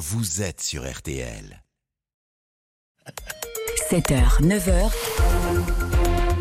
vous êtes sur RTL. 7h, 9h.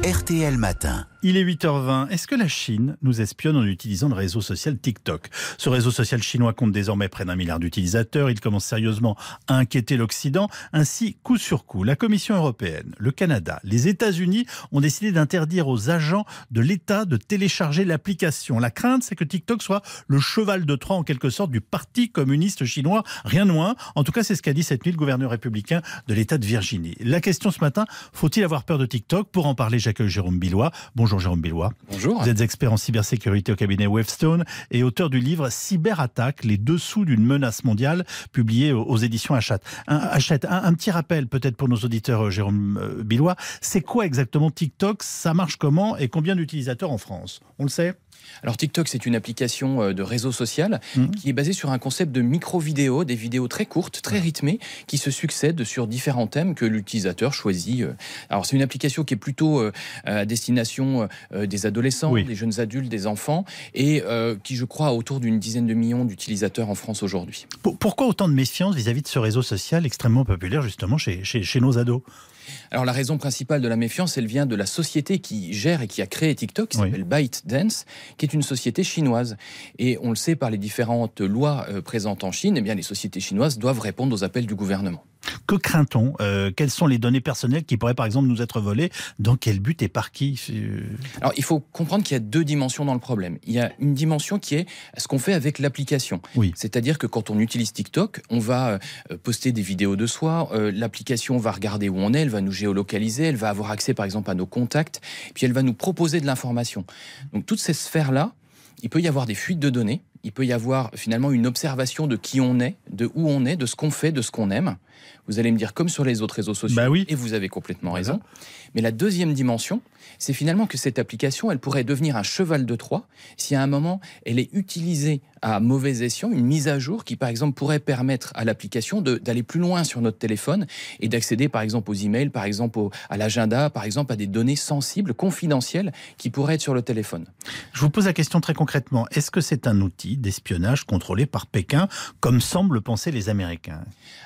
RTL Matin. Il est 8h20. Est-ce que la Chine nous espionne en utilisant le réseau social TikTok? Ce réseau social chinois compte désormais près d'un milliard d'utilisateurs. Il commence sérieusement à inquiéter l'Occident. Ainsi, coup sur coup, la Commission européenne, le Canada, les États-Unis ont décidé d'interdire aux agents de l'État de télécharger l'application. La crainte, c'est que TikTok soit le cheval de Troie en quelque sorte du Parti communiste chinois. Rien de moins. En tout cas, c'est ce qu'a dit cette nuit le gouverneur républicain de l'État de Virginie. La question ce matin, faut-il avoir peur de TikTok? Pour en parler, j'accueille Jérôme Billois. Jérôme Billois. Bonjour. Vous êtes expert en cybersécurité au cabinet Wavestone et auteur du livre Cyberattaque, les dessous d'une menace mondiale, publié aux éditions Hachette. Un, Hachette. Un, petit rappel peut-être pour nos auditeurs, euh, Jérôme euh, Billois. C'est quoi exactement TikTok? Ça marche comment et combien d'utilisateurs en France? On le sait? Alors TikTok, c'est une application euh, de réseau social Mhm. qui est basée sur un concept de micro-vidéo, des vidéos très courtes, très rythmées, qui se succèdent sur différents thèmes que l'utilisateur choisit. Alors c'est une application qui est plutôt à destination euh, des adolescents, Oui. des jeunes adultes, des enfants, et euh, qui, je crois, a autour d'une dizaine de millions d'utilisateurs en France aujourd'hui. Pour- Pourquoi autant de méfiance vis-à-vis de ce réseau social extrêmement populaire justement chez, chez, chez nos ados? Alors la raison principale de la méfiance, elle vient de la société qui gère et qui a créé TikTok, qui Oui. s'appelle ByteDance, qui est une société chinoise. Et on le sait par les différentes lois euh, présentes en Chine, eh bien les sociétés chinoises doivent répondre aux appels du gouvernement. Que craint-on Euh, Quelles sont les données personnelles qui pourraient par exemple nous être volées? Dans quel but et par qui Euh, Alors il faut comprendre qu'il y a deux dimensions dans le problème. Il y a une dimension qui est ce qu'on fait avec l'application. Oui. C'est-à-dire que quand on utilise TikTok, on va euh, poster des vidéos de soi, euh, l'application va regarder où on est, elle va nous géolocaliser, elle va avoir accès par exemple à nos contacts, puis elle va nous proposer de l'information. Donc toutes ces sphères-là, il peut y avoir des fuites de données, il peut y avoir finalement une observation de qui on est, de où on est, de ce qu'on fait, de ce qu'on aime. Vous allez me dire comme sur les autres réseaux sociaux, Bah oui. et vous avez complètement Voilà. raison. Mais la deuxième dimension, c'est finalement que cette application, elle pourrait devenir un cheval de Troie si à un moment elle est utilisée à mauvais escient, une mise à jour qui par exemple pourrait permettre à l'application d'aller plus loin sur notre téléphone et d'accéder par exemple aux emails, par exemple au- à l'agenda, par exemple à des données sensibles, confidentielles qui pourraient être sur le téléphone. Je vous pose la question très concrètement. Est-ce que c'est un outil d'espionnage contrôlé par Pékin, comme semblent penser les Américains?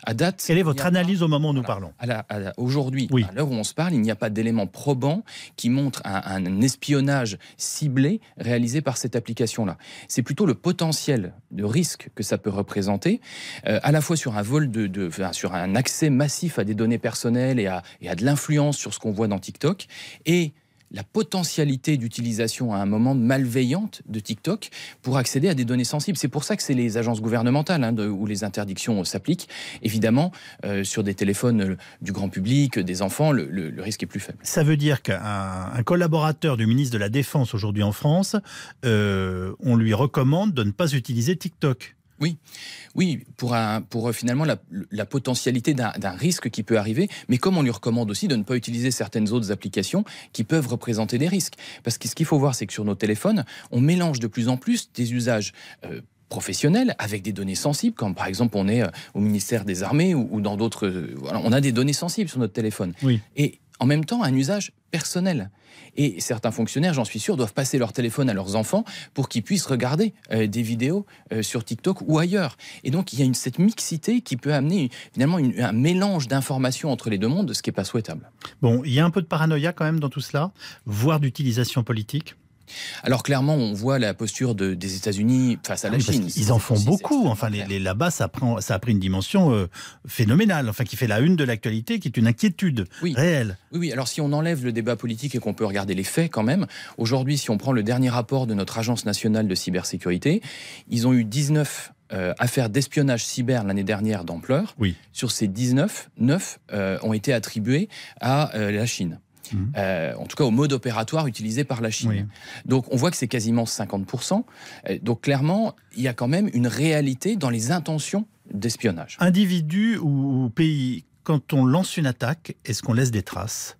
À date, Quelle est votre analyse au moment où nous parlons? à Aujourd'hui, Oui. à l'heure où on se parle, il n'y a pas d'éléments probants qui montrent un, un espionnage ciblé réalisé par cette application-là. C'est plutôt le potentiel de risque que ça peut représenter, euh, à la fois sur un vol de, sur un accès massif à des données personnelles et à, et à de l'influence sur ce qu'on voit dans TikTok, et la potentialité d'utilisation à un moment malveillante de TikTok pour accéder à des données sensibles. C'est pour ça que c'est les agences gouvernementales hein, où les interdictions s'appliquent. Évidemment, euh, sur des téléphones euh, du grand public, des enfants, le, risque est plus faible. Ça veut dire qu'un un collaborateur du ministre de la Défense aujourd'hui en France, euh, on lui recommande de ne pas utiliser TikTok. Oui, pour, un, pour euh, finalement la, la potentialité d'un risque qui peut arriver, mais comme on lui recommande aussi de ne pas utiliser certaines autres applications qui peuvent représenter des risques. Parce que ce qu'il faut voir, c'est que sur nos téléphones, on mélange de plus en plus des usages. euh, professionnels avec des données sensibles, comme par exemple on est euh, au ministère des Armées ou, dans d'autres... on a des données sensibles sur notre téléphone. Oui. Et en même temps, un usage personnel. Et certains fonctionnaires, j'en suis sûr, doivent passer leur téléphone à leurs enfants pour qu'ils puissent regarder euh, des vidéos euh, sur TikTok ou ailleurs. Et donc, il y a une, cette mixité qui peut amener finalement un mélange d'informations entre les deux mondes, ce qui n'est pas souhaitable. Bon, il y a un peu de paranoïa quand même dans tout cela, voire d'utilisation politique. Alors, clairement, on voit la posture de- des États-Unis face à la Ah Oui, parce Chine. qu'ils en font beaucoup. Enfin, les, clair. les- là-bas, ça, prend, ça a pris une dimension euh, phénoménale, enfin, qui fait la une de l'actualité, qui est une inquiétude Oui. réelle. Oui, oui, alors si on enlève le débat politique et qu'on peut regarder les faits quand même, aujourd'hui, si on prend le dernier rapport de notre Agence nationale de cybersécurité, ils ont eu 19 euh, affaires d'espionnage cyber l'année dernière d'ampleur. Oui. Sur ces 19, 9 euh, ont été attribués à euh, la Chine. Mhm. Euh, en tout cas au mode opératoire utilisé par la Chine. Oui. Donc on voit que c'est quasiment 50%. Euh, Donc clairement, il y a quand même une réalité dans les intentions d'espionnage. Individu ou pays, quand on lance une attaque, est-ce qu'on laisse des traces?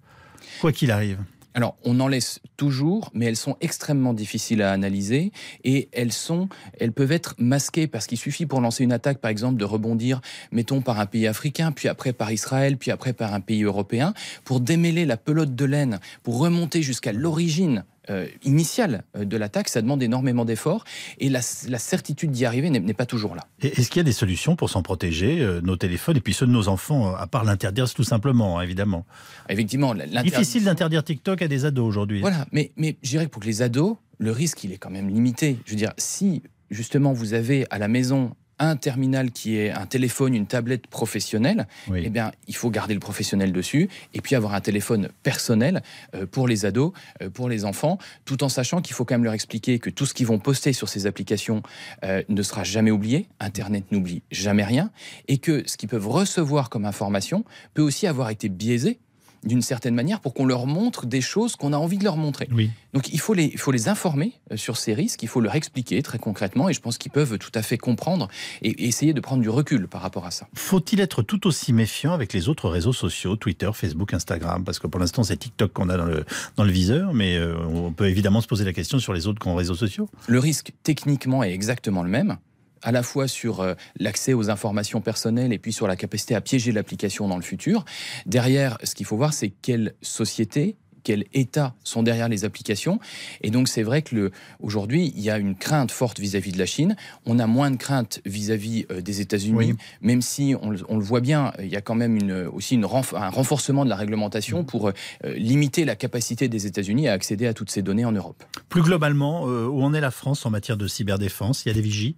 Quoi qu'il arrive. Alors, on en laisse toujours, mais elles sont extrêmement difficiles à analyser et elles sont, elles peuvent être masquées parce qu'il suffit pour lancer une attaque, par exemple, de rebondir, mettons, par un pays africain, puis après par Israël, puis après par un pays européen, pour démêler la pelote de laine, pour remonter jusqu'à l'origine euh, initiale euh, de l'attaque, ça demande énormément d'efforts et la, certitude d'y arriver n'est pas toujours là. Est-ce qu'il y a des solutions pour s'en protéger, euh, nos téléphones et puis ceux de nos enfants, à part l'interdire tout simplement, hein, évidemment? Effectivement. Difficile d'interdire TikTok à des ados aujourd'hui. Voilà, mais, mais je dirais que pour que les ados, le risque, il est quand même limité. Je veux dire, si justement vous avez à la maison un terminal qui est un téléphone, une tablette professionnelle, eh bien, il faut garder le professionnel dessus et puis avoir un téléphone personnel euh, pour les ados, euh, pour les enfants, tout en sachant qu'il faut quand même leur expliquer que tout ce qu'ils vont poster sur ces applications euh, ne sera jamais oublié. Internet n'oublie jamais rien et que ce qu'ils peuvent recevoir comme information peut aussi avoir été biaisé d'une certaine manière pour qu'on leur montre des choses qu'on a envie de leur montrer. Oui. Donc il faut, les, il faut les informer euh, sur ces risques, il faut leur expliquer très concrètement et je pense qu'ils peuvent tout à fait comprendre et, essayer de prendre du recul par rapport à ça. Faut-il être tout aussi méfiant avec les autres réseaux sociaux, Twitter, Facebook, Instagram? Parce que pour l'instant c'est TikTok qu'on a dans le, dans le viseur, mais euh, on peut évidemment se poser la question sur les autres grands réseaux sociaux. Le risque techniquement est exactement le même à la fois sur euh, l'accès aux informations personnelles et puis sur la capacité à piéger l'application dans le futur. Derrière, ce qu'il faut voir, c'est quelle société, quel état sont derrière les applications. Et donc c'est vrai que aujourd'hui, il y a une crainte forte vis-à-vis de la Chine. On a moins de crainte vis-à-vis euh, des États-Unis, même si on, le voit bien, il y a quand même une, aussi une un renforcement de la réglementation pour euh, limiter la capacité des États-Unis à accéder à toutes ces données en Europe. Plus globalement, où en est la France en matière de cyberdéfense? Il y a des vigies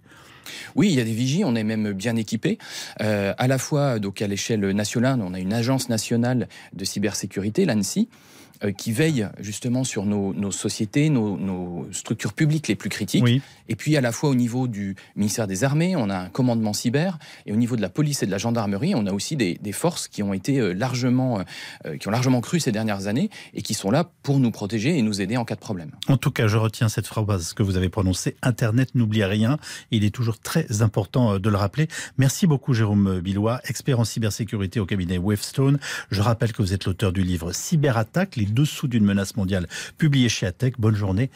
oui, il y a des vigies, on est même bien équipés. Euh, à la fois, donc à l'échelle nationale, on a une agence nationale de cybersécurité, l'ANSI, qui veille justement sur nos, sociétés, nos, structures publiques les plus critiques. Et puis à la fois au niveau du ministère des Armées, on a un commandement cyber, et au niveau de la police et de la gendarmerie, on a aussi des, forces qui ont été euh, largement, euh, qui ont largement cru ces dernières années et qui sont là pour nous protéger et nous aider en cas de problème. En tout cas, je retiens cette phrase que vous avez prononcée Internet n'oublie rien. Il est toujours très important de le rappeler. Merci beaucoup, Jérôme Billois, expert en cybersécurité au cabinet Wavestone. Je rappelle que vous êtes l'auteur du livre Cyberattaque, dessous d'une menace mondiale, publié chez Atec. Bonne journée